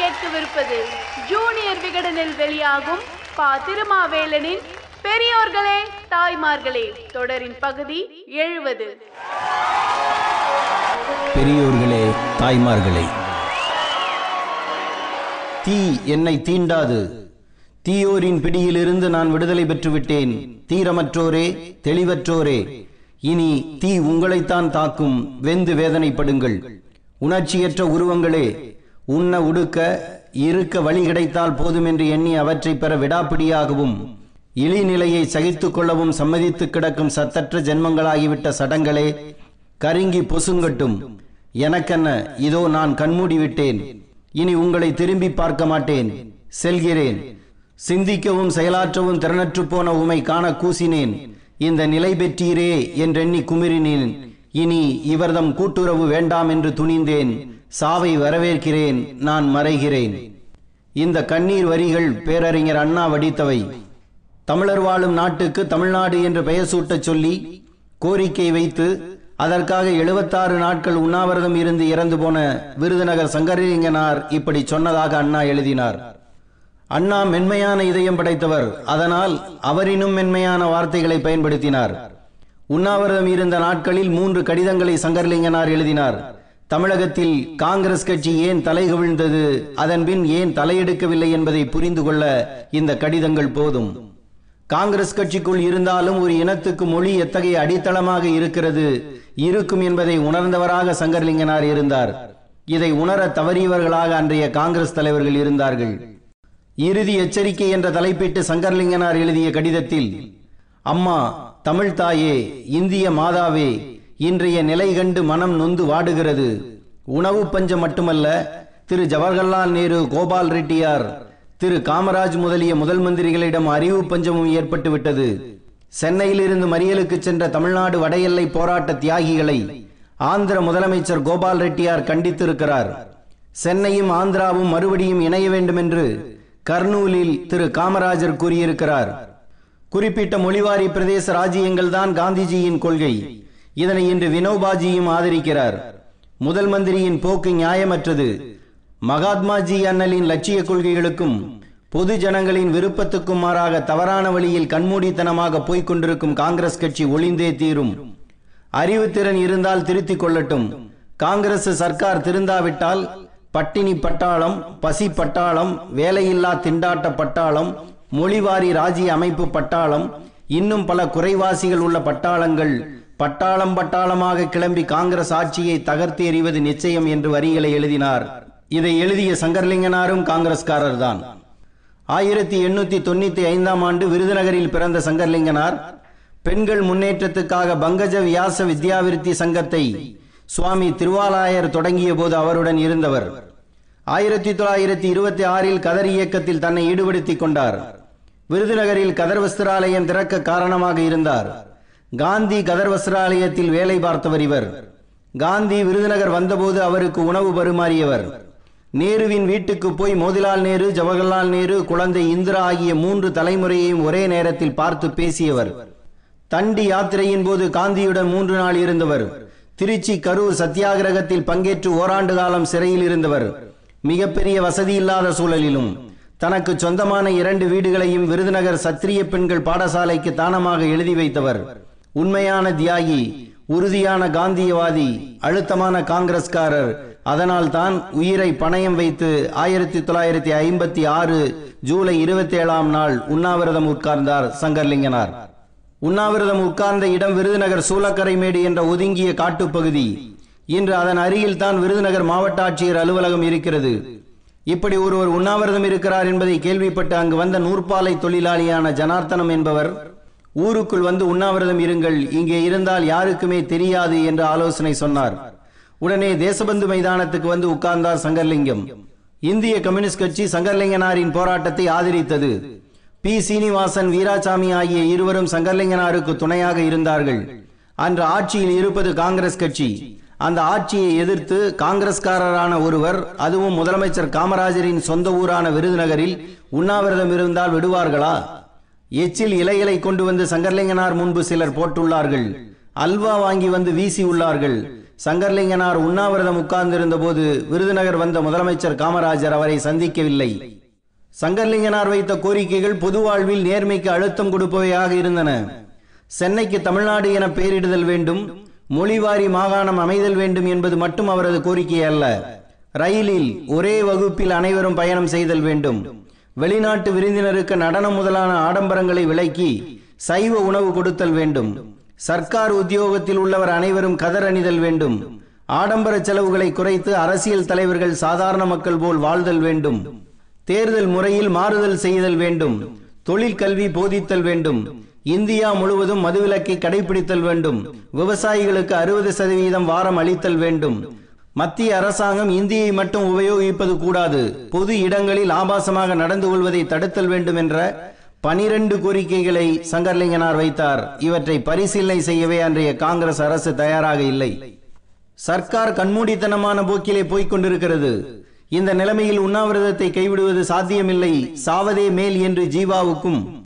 கேட்கவிருப்பது ஜூனியர் விகடனில் வெளியாகும் பா திருமாவேலனின் பெரியோர்களே தாய்மார்களே தொடரின் பகுதி எழுபது பெரியோர்களே தாய்மார்களே தீ என்னை தீண்டாது. தீயோரின் பிடியிலிருந்து நான் விடுதலை பெற்றுவிட்டேன். தீரமற்றோரே தெளிவற்றோரே இனி தீ உங்களைத்தான் தாக்கும். வெந்து வேதனைப்படுங்கள். உணர்ச்சியற்ற உருவங்களே உண்ண உடுக்க இருக்க வழி கிடைத்தால் போதும் என்று எண்ணி அவற்றை பெற விடாப்பிடியாகவும் இழிநிலையை சகித்து கொள்ளவும் சம்மதித்து கிடக்கும் சத்தற்ற ஜென்மங்களாகிவிட்ட சடங்களே கருங்கி பொசுங்கட்டும். எனக்கென்ன இதோ நான் கண்மூடி விட்டேன் இனி உங்களை திரும்பி பார்க்க மாட்டேன். செல்கிறேன். சிந்திக்கவும் செயலாற்றவும் திறனற்று போன உமை காண கூசினேன். இந்த நிலை பெற்றீரே என்றெண்ணி குமிறினேன் இனி இவர்தம் கூட்டுறவு வேண்டாம் என்று துணிந்தேன். சாவை வரவேற்கிறேன் நான் மறைகிறேன். இந்த கண்ணீர் வரிகள் பேரறிஞர் அண்ணா வடித்தவை. தமிழர் வாழும் நாட்டுக்கு தமிழ்நாடு என்று பெயர் சூட்டச் சொல்லி கோரிக்கை வைத்து அதற்காக எழுபத்தாறு நாட்கள் உண்ணாவிரதம் இருந்து இறந்து போன விருதுநகர் சங்கரலிங்கனார் இப்படி சொன்னதாக அண்ணா எழுதினார். அண்ணா மென்மையான இதயம் படைத்தவர் அதனால் அவரினும் மென்மையான வார்த்தைகளை பயன்படுத்தினார். உண்ணாவிரதம் இருந்த நாட்களில் மூன்று கடிதங்களை சங்கர்லிங்கனார் எழுதினார். தமிழகத்தில் காங்கிரஸ் கட்சி ஏன் தலைகவிழ்ந்தது அதன்பின் ஏன் தலையெடுக்கவில்லை என்பதை புரிந்து கொள்ள இந்த கடிதங்கள் போதும். காங்கிரஸ் கட்சிக்குள் இருந்தாலும் ஒரு இனத்துக்கு மொழி எத்தகைய அடித்தளமாக இருக்கிறது? இருக்கும் என்பதை உணர்ந்தவராக சங்கர்லிங்கனார் இருந்தார். இதை உணர தவறியவர்களாக அன்றைய காங்கிரஸ் தலைவர்கள் இருந்தார்கள். இறுதி எச்சரிக்கை என்ற தலைப்பிட்டு சங்கர்லிங்கனார் எழுதிய கடிதத்தில் அம்மா தமிழ் தாயே இந்திய மாதாவே இன்றைய நிலை கண்டு மனம் நொந்து வாடுகிறது. உணவு பஞ்சம் மட்டுமல்ல திரு ஜவஹர்லால் நேரு கோபால் ரெட்டியார் திரு காமராஜ் முதலிய முதல் மந்திரிகளிடம் அறிவு பஞ்சமும் ஏற்பட்டு விட்டது. சென்னையிலிருந்து மறியலுக்கு சென்ற தமிழ்நாடு வட எல்லை போராட்ட தியாகிகளை ஆந்திர முதலமைச்சர் கோபால் ரெட்டியார் கண்டித்திருக்கிறார். சென்னையும் ஆந்திராவும் மறுபடியும் இணைய வேண்டும் என்று கர்னூலில் திரு காமராஜர் கூறியிருக்கிறார். குறிப்பிட்ட மொழிவாரி பிரதேச ராஜ்யங்கள் தான் காந்திஜியின் கொள்கை. இதனை இன்று வினோபாஜியும் ஆதரிக்கிறார். முதல் மந்திரியின் போக்கு நியாயமற்றது. மகாத்மாஜி அண்ணலின் லட்சிய கொள்கைகளுக்கும் பொது ஜனங்களின் விருப்பத்துக்கும் மாறாக தவறான வழியில் கண்மூடித்தனமாக போய்க் கொண்டிருக்கும் காங்கிரஸ் கட்சி ஒளிந்தே தீரும். அறிவுத்திறன் இருந்தால் திருத்திக் கொள்ளட்டும். காங்கிரஸ் சர்க்கார் திருந்தாவிட்டால் பட்டினி பட்டாளம் பசி பட்டாளம் வேலையில்லா திண்டாட்ட பட்டாளம் மொழிவாரி ராஜ்ய அமைப்பு பட்டாளம் இன்னும் பல குறைவாசிகள் உள்ள பட்டாளங்கள் பட்டாளம் பட்டாளமாக கிளம்பி காங்கிரஸ் ஆட்சியை தகர்த்து எறிவது நிச்சயம் என்று வரிகளை எழுதினார். இதை எழுதிய சங்கர்லிங்கனாரும் காங்கிரஸ்காரர் தான் ஆயிரத்தி எண்ணூத்தி தொண்ணூத்தி ஐந்தாம் ஆண்டு விருதுநகரில் பிறந்த சங்கர்லிங்கனார் பெண்கள் முன்னேற்றத்துக்காக பங்கஜ வியாச வித்யாவிருத்தி சங்கத்தை சுவாமி திருவாலாயர் தொடங்கிய போது அவருடன் இருந்தவர். ஆயிரத்தி தொள்ளாயிரத்தி இருபத்தி ஆறில் கதர் இயக்கத்தில் தன்னை ஈடுபடுத்திக் கொண்டார். விருதுநகரில் கதர் வஸ்திராலயம் திறக்க காரணமாக இருந்தார். காந்தி கதர் வஸ்திராலயத்தில் வேலை பார்த்தவர் இவர். காந்தி விருதுநகர் வந்தபோது அவருக்கு உணவு பரிமாறியவர். நேருவின் வீட்டுக்கு போய் மோதிலால் நேரு ஜவஹர்லால் நேரு குழந்தை இந்திரா ஆகிய மூன்று தலைமுறையையும் ஒரே நேரத்தில் பார்த்து பேசியவர். தண்டி யாத்திரையின் போது காந்தியுடன் மூன்று நாள் இருந்தவர். திருச்சி கரூர் சத்தியாகிரகத்தில் பங்கேற்று ஓராண்டு காலம் சிறையில் இருந்தவர். மிகப்பெரிய வசதி இல்லாத சூழலிலும் தனக்கு சொந்தமான இரண்டு வீடுகளையும் விருதுநகர் சத்திரிய பெண்கள் பாடசாலைக்கு தானமாக எழுதி வைத்தவர் உண்மையான தியாகி உறுதியான காந்தியவாதி அழுத்தமான காங்கிரஸ்காரர். அதனால் தான் உயிரை பணயம் வைத்து ஆயிரத்தி தொள்ளாயிரத்தி ஐம்பத்தி ஆறு ஜூலை இருபத்தி ஏழாம் நாள் உண்ணாவிரதம் உட்கார்ந்தார் சங்கர்லிங்கனார். உண்ணாவிரதம் உட்கார்ந்த இடம் விருதுநகர் சூலக்கரைமேடு என்ற ஒதுங்கிய காட்டுப்பகுதி. இன்று அதன் அருகில் தான் விருதுநகர் மாவட்ட ஆட்சியர் அலுவலகம் இருக்கிறது. இப்படி ஒருவர் உண்ணாவிரதம் இருக்கிறார் என்பதை கேள்விப்பட்டு அங்கு வந்த நூற்பாலை தொழிலாளியான ஜனார்த்தனம் என்பவர் ஊருக்குள் வந்து உண்ணாவிரதம் இருங்கள் இங்கே இருந்தால் யாருக்குமே தெரியாது என்று ஆலோசனை சொன்னார். உடனே தேசபந்து மைதானத்துக்கு வந்து உட்கார்ந்தார் சங்கர்லிங்கம். இந்திய கம்யூனிஸ்ட் கட்சி சங்கர்லிங்கனாரின் போராட்டத்தை ஆதரித்தது. பி. சீனிவாசன் வீராசாமி ஆகிய இருவரும் சங்கர்லிங்கனாருக்கு துணையாக இருந்தார்கள். அன்று ஆட்சியில் இருப்பது காங்கிரஸ் கட்சி. அந்த ஆட்சியை எதிர்த்து காங்கிரஸ்காரரான ஒருவர் அதுவும் முதலமைச்சர் காமராஜரின் சொந்த ஊரான விருதுநகரில் உண்ணாவிரதம் இருந்தால் விடுவார்களா? எச்சில் இலைகளை கொண்டு வந்து சங்கர்லிங்கனார் முன்பு சிலர் போட்டுள்ளார்கள். அல்வா வாங்கி வந்து வீசி உள்ளார்கள். சங்கர்லிங்கனார் உண்ணாவிரதம் உட்கார்ந்திருந்த போது விருதுநகர் வந்த முதலமைச்சர் காமராஜர் அவரை சந்திக்கவில்லை. சங்கர்லிங்கனார் வைத்த கோரிக்கைகள் பொது வாழ்வில் நேர்மைக்கு அழுத்தம் கொடுப்பவையாக இருந்தன. சென்னைக்கு தமிழ்நாடு என பெயரிடுதல் வேண்டும். மொழிவாரி மாகாணம் அமைதல் வேண்டும் என்பது மட்டும் அவரது கோரிக்கை அல்ல. ரயிலில் ஒரே வகுப்பில் அனைவரும் பயணம் செய்தல் வேண்டும். வெளிநாட்டு விருந்தினருக்கு நடனம் முதலான ஆடம்பரங்களை விலக்கி சைவ உணவு கொடுத்தல் வேண்டும். சர்க்கார் உத்தியோகத்தில் உள்ளவர் அனைவரும் கதர் அணிதல் வேண்டும். ஆடம்பர செலவுகளை குறைத்து அரசியல் தலைவர்கள் சாதாரண மக்கள் போல் வாழ்தல் வேண்டும். தேர்தல் முறையில் மாறுதல் செய்தல் வேண்டும். தொழிற்கல்வி போதித்தல் வேண்டும். இந்தியா முழுவதும் மதுவிலக்கை கடைபிடித்தல் வேண்டும். விவசாயிகளுக்கு அறுபது சதவீதம் வாரம் அளித்தல் வேண்டும். மத்திய அரசாங்கம் இந்தியை மட்டும் உபயோகிப்பது கூடாது. பொது இடங்களில் ஆபாசமாக நடந்து கொள்வதை தடுத்தல் வேண்டும் என்ற பனிரெண்டு கோரிக்கைகளை சங்கர்லிங்கனார் வைத்தார். இவற்றை பரிசீலனை செய்யவே அன்றைய காங்கிரஸ் அரசு தயாராக இல்லை. சர்க்கார் கண்மூடித்தனமான போக்கிலே போய்க் கொண்டிருக்கிறது. இந்த நிலைமையில் உண்ணாவிரதத்தை கைவிடுவது சாத்தியமில்லை. சாவதே மேல் என்று ஜீவாவுக்கும்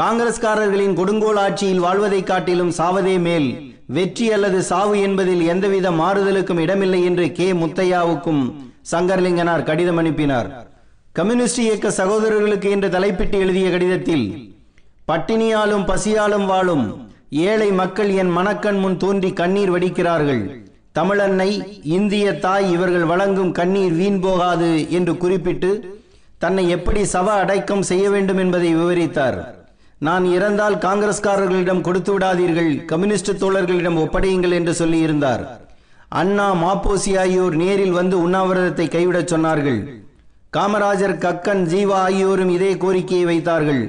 காங்கிரஸ்காரர்களின் கொடுங்கோல் ஆட்சியில் வாழ்வதைக் காட்டிலும் சாவதே மேல். வெற்றி அல்லது சாவு என்பதில் எந்தவித மாறுதலுக்கும் இடமில்லை என்று கே. முத்தையாவுக்கும் சங்கர்லிங்கனார் கடிதம் அனுப்பினார். கம்யூனிஸ்ட் இயக்க சகோதரர்களுக்கு என்று தலைப்பிட்டு எழுதிய கடிதத்தில் பட்டினியாலும் பசியாலும் வாழும் ஏழை மக்கள் என் மனக்கண் முன் தோன்றி கண்ணீர் வடிக்கிறார்கள். தமிழன்னை இந்திய தாய் இவர்கள் வழங்கும் கண்ணீர் வீண் போகாது என்று குறிப்பிட்டு தன்னை எப்படி சவ அடக்கம் செய்ய வேண்டும் என்பதை விவரித்தார். நான் இறந்தால் காங்கிரஸ்காரர்களிடம் கொடுத்து விடாதீர்கள் கம்யூனிஸ்ட் தோழர்களிடம் ஒப்படையுங்கள் என்று சொல்லியிருந்தார். அண்ணா மாப்போசி ஆகியோர் நேரில் வந்து உண்ணாவிரதத்தை கைவிடச் சொன்னார்கள். காமராஜர் கக்கன் ஜீவா ஆகியோரும் இதே கோரிக்கையை வைத்தார்கள்.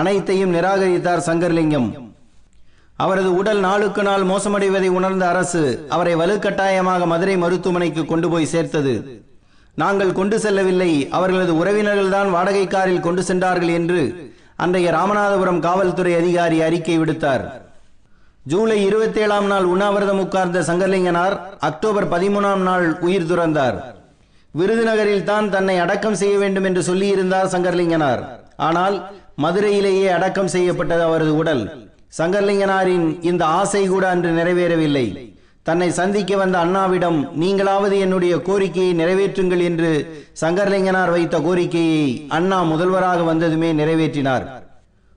அனைத்தையும் நிராகரித்தார் சங்கர்லிங்கம். அவரது உடல் நாளுக்கு நாள் மோசமடைவதை உணர்ந்த அரசு அவரை வலுக்கட்டாயமாக மதுரை மருத்துவமனைக்கு கொண்டு போய் சேர்த்தது. நாங்கள் கொண்டு செல்லவில்லை அவர்களது உறவினர்கள் தான் வாடகை காரில் கொண்டு சென்றார்கள் என்று அன்றைய ராமநாதபுரம் காவல்துறை அதிகாரி அறிக்கை விடுத்தார். ஜூலை இருபத்தேழாம் நாள் உண்ணாவிரதம் உட்கார்ந்த சங்கர்லிங்கனார் அக்டோபர் பதிமூணாம் நாள் உயிர் துறந்தார். விருதுநகரில் தான் தன்னை அடக்கம் செய்ய வேண்டும் என்று சொல்லியிருந்தார் சங்கர்லிங்கனார். ஆனால் மதுரையிலேயே அடக்கம் செய்யப்பட்டது அவரது உடல். சங்கர்லிங்கனாரின் இந்த ஆசை கூட அன்று நிறைவேறவில்லை. தன்னை சந்திக்க வந்த அண்ணாவிடம் நீங்களாவது என்னுடைய கோரிக்கையை நிறைவேற்றுங்கள் என்று சங்கர்லிங்கனார் வைத்த கோரிக்கையை அண்ணா முதல்வராக வந்ததுமே நிறைவேற்றினார்.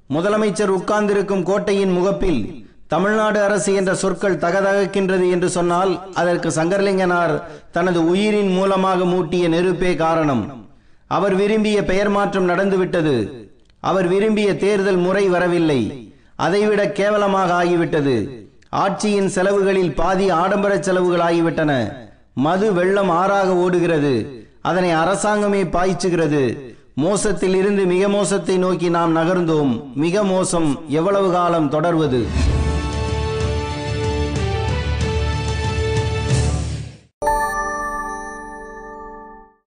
முதலமைச்சர் உட்கார்ந்திருக்கும் கோட்டையின் முகப்பில் தமிழ்நாடு அரசு என்ற சொற்கள் தகதகக்கின்றது என்று சொன்னால் அதற்கு சங்கர்லிங்கனார் தனது உயிரின் மூலமாக மூட்டிய நெருப்பே காரணம். அவர் விரும்பிய பெயர் மாற்றம் நடந்துவிட்டது. அவர் விரும்பிய தேர்தல் முறை வரவில்லை. அதைவிட கேவலமாக ஆகிவிட்டது. ஆட்சியின் செலவுகளில் பாதி ஆடம்பர செலவுகளாகிவிட்டன. மது வெள்ளம் ஆறாக ஓடுகிறது. அதனை அரசாங்கமே பாய்ச்சுகிறது. மோசத்தில் இருந்து மிக மோசத்தை நோக்கி நாம் நகர்ந்தோம். மிக மோசம் எவ்வளவு காலம் தொடர்வது?